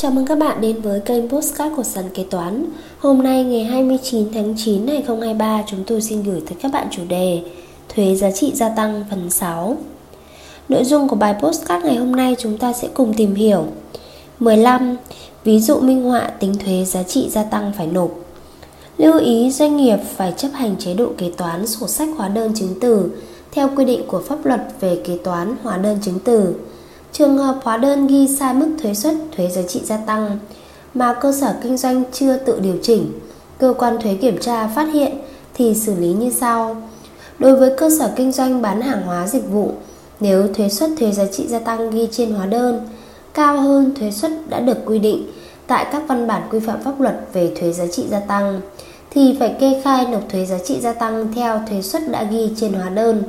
Chào mừng các bạn đến với kênh Postcard của Sàn Kế Toán. Hôm nay, ngày 29 tháng 9 năm 2023 chúng tôi xin gửi tới các bạn chủ đề Thuế giá trị gia tăng phần 6 Nội dung của bài Postcard ngày hôm nay chúng ta sẽ cùng tìm hiểu. 15. Ví dụ minh họa tính thuế giá trị gia tăng phải nộp. Lưu ý doanh nghiệp phải chấp hành chế độ kế toán sổ sách hóa đơn chứng từ theo quy định của pháp luật về kế toán hóa đơn chứng từ. Trường hợp hóa đơn ghi sai mức thuế suất thuế giá trị gia tăng mà cơ sở kinh doanh chưa tự điều chỉnh, cơ quan thuế kiểm tra phát hiện thì xử lý như sau. Đối với cơ sở kinh doanh bán hàng hóa dịch vụ, nếu thuế suất thuế giá trị gia tăng ghi trên hóa đơn cao hơn thuế suất đã được quy định tại các văn bản quy phạm pháp luật về thuế giá trị gia tăng thì phải kê khai nộp thuế giá trị gia tăng theo thuế suất đã ghi trên hóa đơn.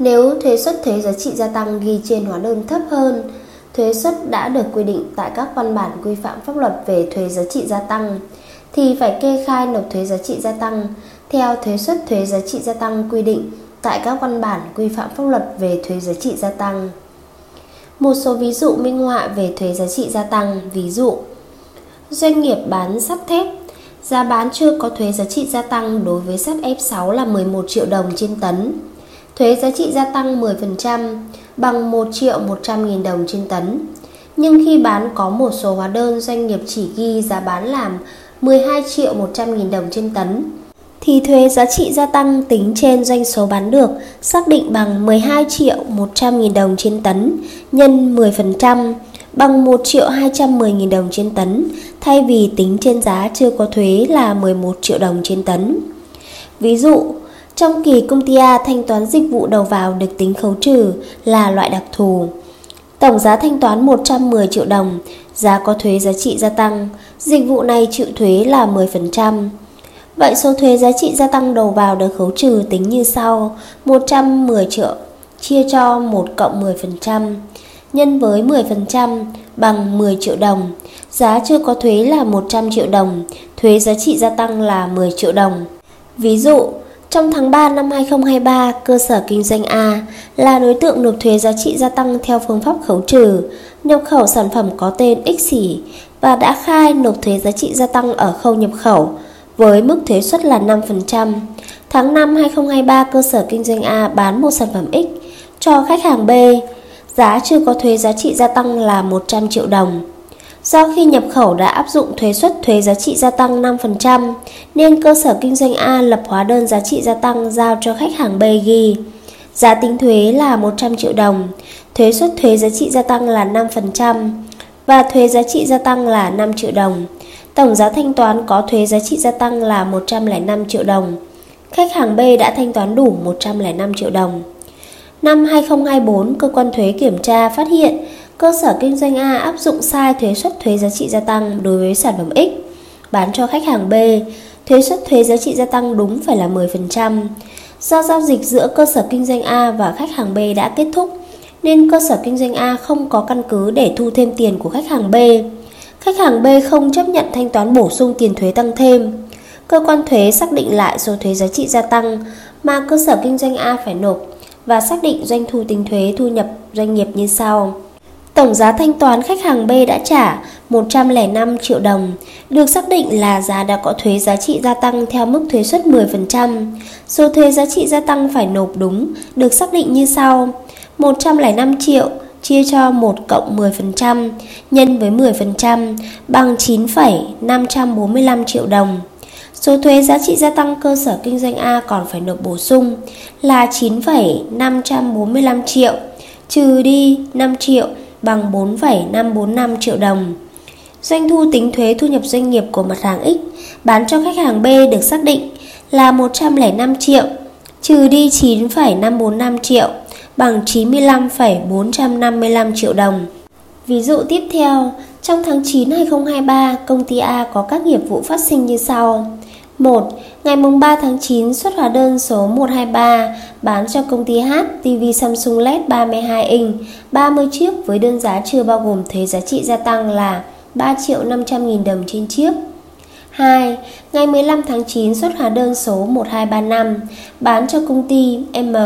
Nếu thuế suất thuế giá trị gia tăng ghi trên hóa đơn thấp hơn thuế suất đã được quy định tại các văn bản quy phạm pháp luật về thuế giá trị gia tăng thì phải kê khai nộp thuế giá trị gia tăng theo thuế suất thuế giá trị gia tăng quy định tại các văn bản quy phạm pháp luật về thuế giá trị gia tăng. Một số ví dụ minh họa về thuế giá trị gia tăng, ví dụ Doanh nghiệp bán sắt thép Giá bán chưa có thuế giá trị gia tăng đối với sắt F6 là 11 triệu đồng trên tấn thuế giá trị gia tăng 10% bằng 1 triệu 100 nghìn đồng trên tấn. Nhưng khi bán có một số hóa đơn doanh nghiệp chỉ ghi giá bán làm 12 triệu 100 nghìn đồng trên tấn thì thuế giá trị gia tăng tính trên doanh số bán được xác định bằng 12 triệu 100 nghìn đồng trên tấn nhân 10% bằng 1 triệu 210 nghìn đồng trên tấn thay vì tính trên giá chưa có thuế là 11 triệu đồng trên tấn. Ví dụ, trong kỳ công ty A thanh toán dịch vụ đầu vào được tính khấu trừ là loại đặc thù. Tổng giá thanh toán 110 triệu đồng, giá có thuế giá trị gia tăng, dịch vụ này chịu thuế là 10%. Vậy số thuế giá trị gia tăng đầu vào được khấu trừ tính như sau: 110 triệu chia cho 1 cộng 10% nhân với 10% bằng 10 triệu đồng. Giá chưa có thuế là 100 triệu đồng, thuế giá trị gia tăng là 10 triệu đồng. Ví dụ, trong tháng 3 năm 2023, cơ sở kinh doanh A là đối tượng nộp thuế giá trị gia tăng theo phương pháp khấu trừ, nhập khẩu sản phẩm có tên X xỉ và đã khai nộp thuế giá trị gia tăng ở khâu nhập khẩu với mức thuế suất là 5%. Tháng 5 2023, cơ sở kinh doanh A bán một sản phẩm X cho khách hàng B, giá chưa có thuế giá trị gia tăng là 100 triệu đồng. Do khi nhập khẩu đã áp dụng thuế suất thuế giá trị gia tăng 5%, nên cơ sở kinh doanh A lập hóa đơn giá trị gia tăng giao cho khách hàng B ghi. Giá tính thuế là 100 triệu đồng, thuế suất thuế giá trị gia tăng là 5% và thuế giá trị gia tăng là 5 triệu đồng. Tổng giá thanh toán có thuế giá trị gia tăng là 105 triệu đồng. Khách hàng B đã thanh toán đủ 105 triệu đồng. Năm 2024, cơ quan thuế kiểm tra phát hiện cơ sở kinh doanh A áp dụng sai thuế suất thuế giá trị gia tăng đối với sản phẩm X, bán cho khách hàng B, thuế suất thuế giá trị gia tăng đúng phải là 10%. Do giao dịch giữa cơ sở kinh doanh A và khách hàng B đã kết thúc, nên cơ sở kinh doanh A không có căn cứ để thu thêm tiền của khách hàng B. Khách hàng B không chấp nhận thanh toán bổ sung tiền thuế tăng thêm. Cơ quan thuế xác định lại số thuế giá trị gia tăng mà cơ sở kinh doanh A phải nộp và xác định doanh thu tính thuế thu nhập doanh nghiệp như sau. Tổng giá thanh toán khách hàng B đã trả 105 triệu đồng, được xác định là giá đã có thuế giá trị gia tăng theo mức thuế suất 10%. Số thuế giá trị gia tăng phải nộp đúng được xác định như sau: 105 triệu chia cho 1 cộng 10% nhân với 10% bằng 9,545 triệu đồng. Số thuế giá trị gia tăng cơ sở kinh doanh A còn phải nộp bổ sung là 9,545 triệu trừ đi 5 triệu bằng 4,545 triệu đồng. Doanh thu tính thuế thu nhập doanh nghiệp của mặt hàng X bán cho khách hàng B được xác định là 105 triệu trừ đi 9,545 triệu bằng 95,455 triệu đồng. Ví dụ tiếp theo, trong tháng 9 2023, công ty A có các nghiệp vụ phát sinh như sau. 1. Ngày 3 tháng 9 xuất hóa đơn số 123 bán cho công ty H TV Samsung LED 32 inch 30 chiếc với đơn giá chưa bao gồm thuế giá trị gia tăng là 3 triệu 500 nghìn đồng trên chiếc. 2. Ngày 15 tháng 9 xuất hóa đơn số 1235 bán cho công ty M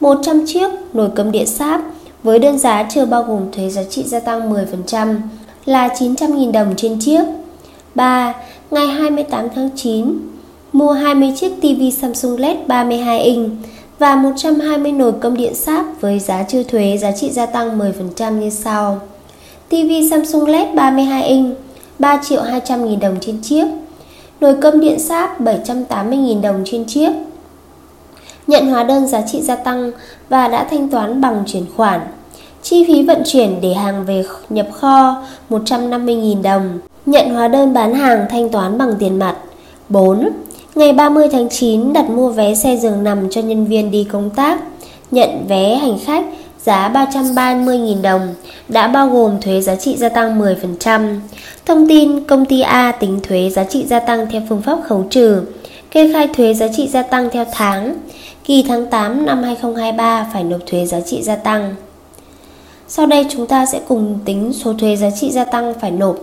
100 chiếc nồi cơm điện sáp với đơn giá chưa bao gồm thuế giá trị gia tăng 10% là 900.000 đồng trên chiếc. 3. Ngày 28 tháng 9, mua 20 chiếc TV Samsung LED 32 inch và 120 nồi cơm điện sáp với giá chưa thuế giá trị gia tăng 10% như sau. TV Samsung LED 32 inch 3 triệu 200 nghìn đồng trên chiếc. Nồi cơm điện sáp 780 nghìn đồng trên chiếc. Nhận hóa đơn giá trị gia tăng và đã thanh toán bằng chuyển khoản. Chi phí vận chuyển để hàng về nhập kho 150.000 đồng. Nhận hóa đơn bán hàng thanh toán bằng tiền mặt 4. Ngày 30 tháng 9 đặt mua vé xe giường nằm cho nhân viên đi công tác Nhận vé hành khách giá 330.000 đồng, đã bao gồm thuế giá trị gia tăng 10%. Thông tin công ty A tính thuế giá trị gia tăng theo phương pháp khấu trừ, kê khai thuế giá trị gia tăng theo tháng. Kỳ tháng 8 năm 2023 phải nộp thuế giá trị gia tăng. Sau đây chúng ta sẽ cùng tính số thuế giá trị gia tăng phải nộp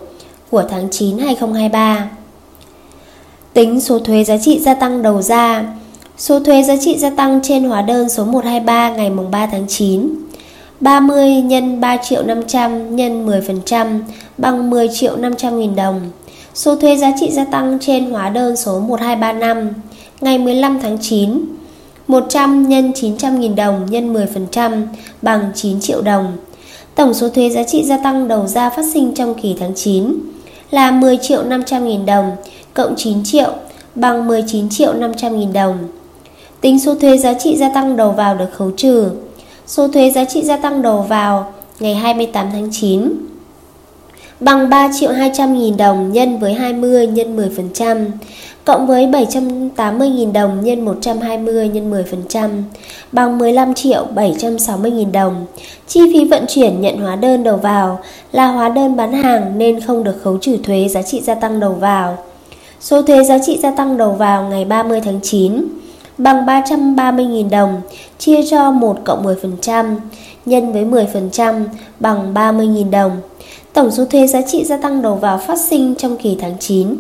của tháng 9 2023. Tính số thuế giá trị gia tăng đầu ra Số thuế giá trị gia tăng trên hóa đơn số 123 ngày 3 tháng 9 30 nhân 3 triệu 500 nhân 10% bằng 10 triệu 500 nghìn đồng. Số thuế giá trị gia tăng trên hóa đơn số 1235 ngày 15 tháng 9 100 nhân 900 nghìn đồng nhân 10% bằng 9 triệu đồng. Tổng số thuế giá trị gia tăng đầu ra phát sinh trong kỳ tháng 9 là 10 triệu 500 nghìn đồng, cộng 9 triệu, bằng 19 triệu 500 nghìn đồng. Tính số thuế giá trị gia tăng đầu vào được khấu trừ Số thuế giá trị gia tăng đầu vào ngày 28 tháng 9 bằng 3 triệu 200 nghìn đồng nhân với 20 nhân 10% cộng với 780 nghìn đồng nhân 120 nhân 10% bằng 15 triệu 760 nghìn đồng. Chi phí vận chuyển nhận hóa đơn đầu vào là hóa đơn bán hàng nên không được khấu trừ thuế giá trị gia tăng đầu vào. Số thuế giá trị gia tăng đầu vào ngày 30 tháng 9 bằng 330.000 đồng, chia cho 1 cộng 10% nhân với 10% bằng 30.000 đồng. Tổng số thuế giá trị gia tăng đầu vào phát sinh trong kỳ tháng 9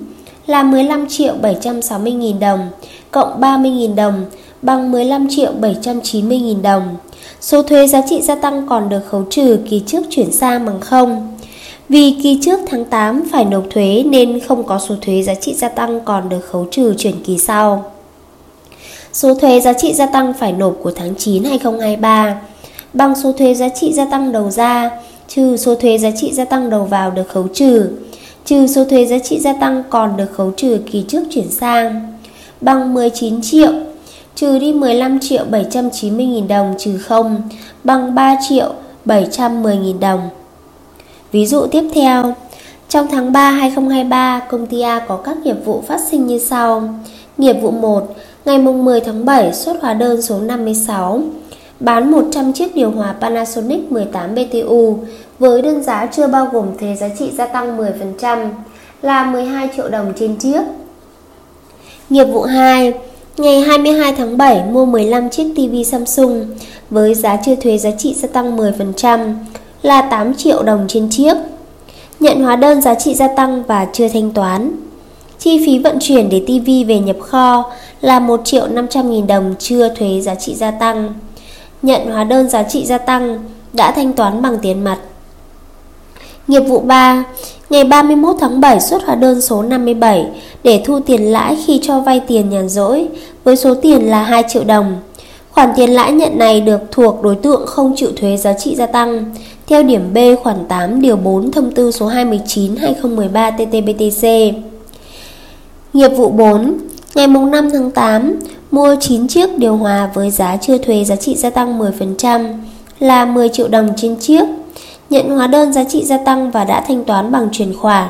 là 15 triệu 760.000 đồng, cộng 30.000 đồng, bằng 15 triệu 790.000 đồng. Số thuế giá trị gia tăng còn được khấu trừ kỳ trước chuyển sang bằng không. Vì kỳ trước tháng 8 phải nộp thuế nên không có số thuế giá trị gia tăng còn được khấu trừ chuyển kỳ sau. Số thuế giá trị gia tăng phải nộp của tháng 9 2023 bằng số thuế giá trị gia tăng đầu ra, trừ số thuế giá trị gia tăng đầu vào được khấu trừ trừ số thuế giá trị gia tăng còn được khấu trừ kỳ trước chuyển sang bằng 19 triệu trừ đi 15 triệu 790 nghìn đồng trừ 0 bằng 3 triệu 710 nghìn đồng. Ví dụ tiếp theo, trong tháng 3 2023, công ty A có các nghiệp vụ phát sinh như sau. Nghiệp vụ 1, ngày 10 tháng 7 xuất hóa đơn số 56, bán 100 chiếc điều hòa Panasonic 18 BTU với đơn giá chưa bao gồm thuế giá trị gia tăng 10% là 12 triệu đồng trên chiếc. Nghiệp vụ 2, ngày 22 tháng 7 mua 15 chiếc TV Samsung với giá chưa thuế giá trị gia tăng 10% là 8 triệu đồng trên chiếc. Nhận hóa đơn giá trị gia tăng và chưa thanh toán. Chi phí vận chuyển để TV về nhập kho là 1 triệu 500 nghìn đồng chưa thuế giá trị gia tăng. Nhận hóa đơn giá trị gia tăng đã thanh toán bằng tiền mặt. Nghiệp vụ 3, ngày 31 tháng 7 xuất hóa đơn số 57 để thu tiền lãi khi cho vay tiền nhàn rỗi với số tiền là 2 triệu đồng. Khoản tiền lãi nhận này được thuộc đối tượng không chịu thuế giá trị gia tăng theo điểm B khoản 8 điều 4 thông tư số 219 2013 TT-BTC. Nghiệp vụ 4, ngày 5 tháng 8, mua 9 chiếc điều hòa với giá chưa thuế giá trị gia tăng 10% là 10 triệu đồng trên chiếc. Nhận hóa đơn giá trị gia tăng và đã thanh toán bằng chuyển khoản.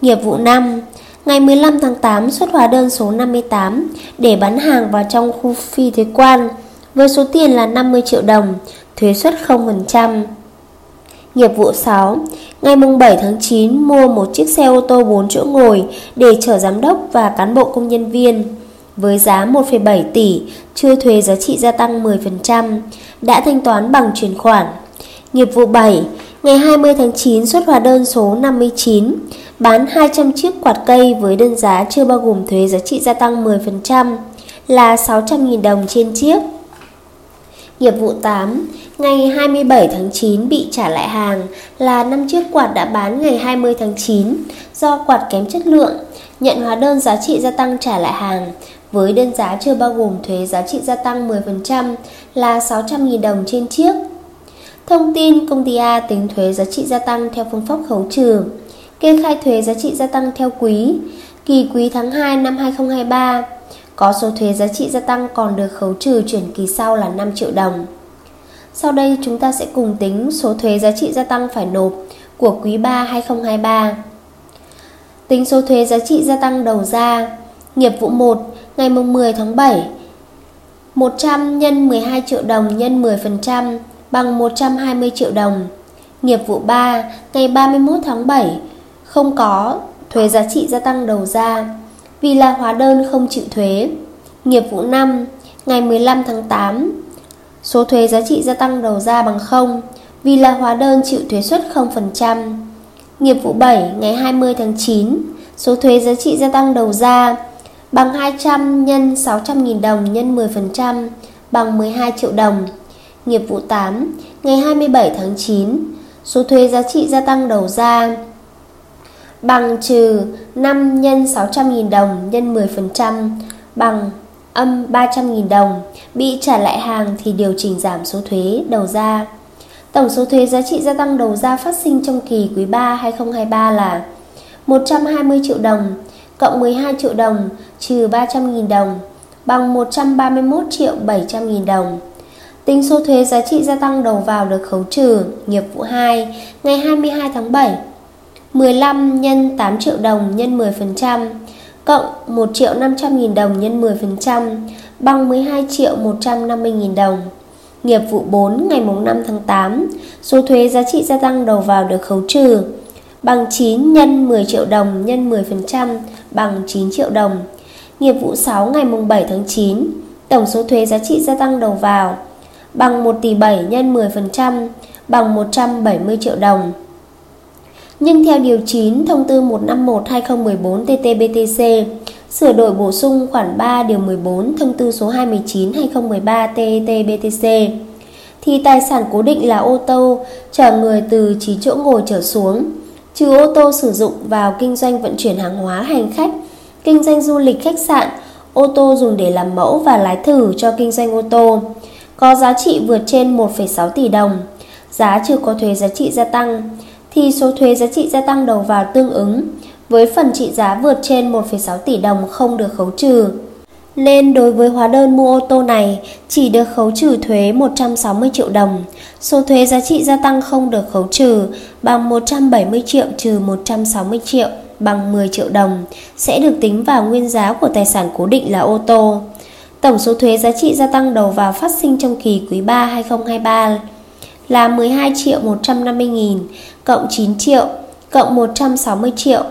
Nghiệp vụ 5, ngày 15 tháng 8 xuất hóa đơn số 58 để bán hàng vào trong khu phi thuế quan với số tiền là 50 triệu đồng, thuế suất 0%. Nghiệp vụ 6, ngày 7 tháng 9 mua một chiếc xe ô tô 4 chỗ ngồi để chở giám đốc và cán bộ công nhân viên với giá 1,7 tỷ, chưa thuế giá trị gia tăng 10%, đã thanh toán bằng chuyển khoản. Nghiệp vụ 7, ngày 20 tháng 9 xuất hóa đơn số 59, bán 200 chiếc quạt cây với đơn giá chưa bao gồm thuế giá trị gia tăng 10% là 600.000 đồng trên chiếc. Nghiệp vụ 8, ngày 27 tháng 9 bị trả lại hàng là năm chiếc quạt đã bán ngày 20 tháng 9 do quạt kém chất lượng, nhận hóa đơn giá trị gia tăng trả lại hàng với đơn giá chưa bao gồm thuế giá trị gia tăng 10% là 600.000 đồng trên chiếc. Thông tin công ty A tính thuế giá trị gia tăng theo phương pháp khấu trừ, kê khai thuế giá trị gia tăng theo quý, kỳ quý tháng 2 năm 2023 có số thuế giá trị gia tăng còn được khấu trừ chuyển kỳ sau là 5 triệu đồng. Sau đây, chúng ta sẽ cùng tính số thuế giá trị gia tăng phải nộp của quý 3 2023. Tính số thuế giá trị gia tăng đầu ra, Nghiệp vụ 1 ngày 10 tháng 7 100 nhân 12 triệu đồng nhân 10% bằng 120 triệu đồng. Nghiệp vụ 3 ngày 31 tháng 7 không có thuế giá trị gia tăng đầu ra vì là hóa đơn không chịu thuế. Nghiệp vụ 5 ngày 15 tháng 8 số thuế giá trị gia tăng đầu ra bằng 0 vì là hóa đơn chịu thuế suất 0%. Nghiệp vụ 7 ngày 20 tháng 9 số thuế giá trị gia tăng đầu ra bằng 200 nhân 600.000 đồng nhân 10% bằng 12 triệu đồng. Nghiệp vụ 8 ngày 27 tháng 9 số thuế giá trị gia tăng đầu ra bằng trừ 5 nhân 600.000 đồng nhân 10% bằng âm 300.000 đồng. Bị trả lại hàng thì điều chỉnh giảm số thuế đầu ra. Tổng số thuế giá trị gia tăng đầu ra phát sinh trong kỳ quý 3 2023 là 120 triệu đồng cộng 12 triệu đồng trừ 300.000 đồng bằng 131 triệu 700.000 đồng. Tính số thuế giá trị gia tăng đầu vào được khấu trừ nghiệp vụ 2 ngày 22 tháng 7 15 nhân 8 triệu đồng nhân 10% cộng 1 triệu 500 nghìn đồng nhân 10% bằng 12 triệu 150 nghìn đồng. Nghiệp vụ 4 ngày 5 tháng 8, số thuế giá trị gia tăng đầu vào được khấu trừ bằng 9 nhân 10 triệu đồng nhân 10% bằng 9 triệu đồng. Nghiệp vụ 6 ngày 7 tháng 9, tổng số thuế giá trị gia tăng đầu vào bằng 1 tỷ 7 nhân 10% bằng 170 triệu đồng. Nhưng theo Điều 9 Thông tư 151-2014 TT-BTC sửa đổi bổ sung khoản 3 Điều 14 Thông tư số 219-2013 TT-BTC thì tài sản cố định là ô tô chở người từ 9 chỗ ngồi trở xuống trừ ô tô sử dụng vào kinh doanh vận chuyển hàng hóa hành khách, kinh doanh du lịch khách sạn, ô tô dùng để làm mẫu và lái thử cho kinh doanh ô tô, có giá trị vượt trên 1,6 tỷ đồng, giá chưa có thuế giá trị gia tăng, thì số thuế giá trị gia tăng đầu vào tương ứng với phần trị giá vượt trên 1,6 tỷ đồng không được khấu trừ. Nên đối với hóa đơn mua ô tô này chỉ được khấu trừ thuế 160 triệu đồng, số thuế giá trị gia tăng không được khấu trừ bằng 170 triệu trừ 160 triệu bằng 10 triệu đồng sẽ được tính vào nguyên giá của tài sản cố định là ô tô. Tổng số thuế giá trị gia tăng đầu vào phát sinh trong kỳ quý 3 2023 là 12 triệu 150 nghìn cộng 9 triệu cộng 160 triệu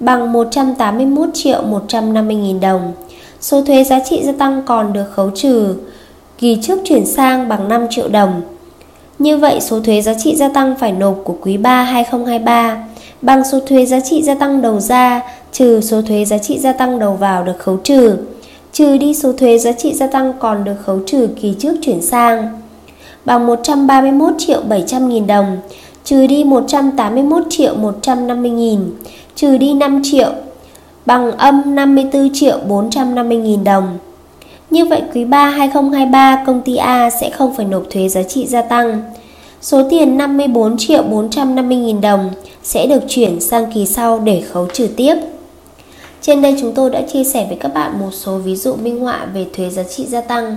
bằng 181 triệu 150 nghìn đồng. Số thuế giá trị gia tăng còn được khấu trừ kỳ trước chuyển sang bằng 5 triệu đồng. Như vậy số thuế giá trị gia tăng phải nộp của quý 3 2023 bằng số thuế giá trị gia tăng đầu ra trừ số thuế giá trị gia tăng đầu vào được khấu trừ, trừ đi số thuế giá trị gia tăng còn được khấu trừ kỳ trước chuyển sang bằng 131 triệu 700 nghìn đồng, trừ đi 181 triệu 150 nghìn, trừ đi 5 triệu, bằng âm 54 triệu 450 nghìn đồng. Như vậy quý 3 2023 công ty A sẽ không phải nộp thuế giá trị gia tăng. Số tiền 54 triệu 450 nghìn đồng sẽ được chuyển sang kỳ sau để khấu trừ tiếp. Trên đây chúng tôi đã chia sẻ với các bạn một số ví dụ minh họa về thuế giá trị gia tăng.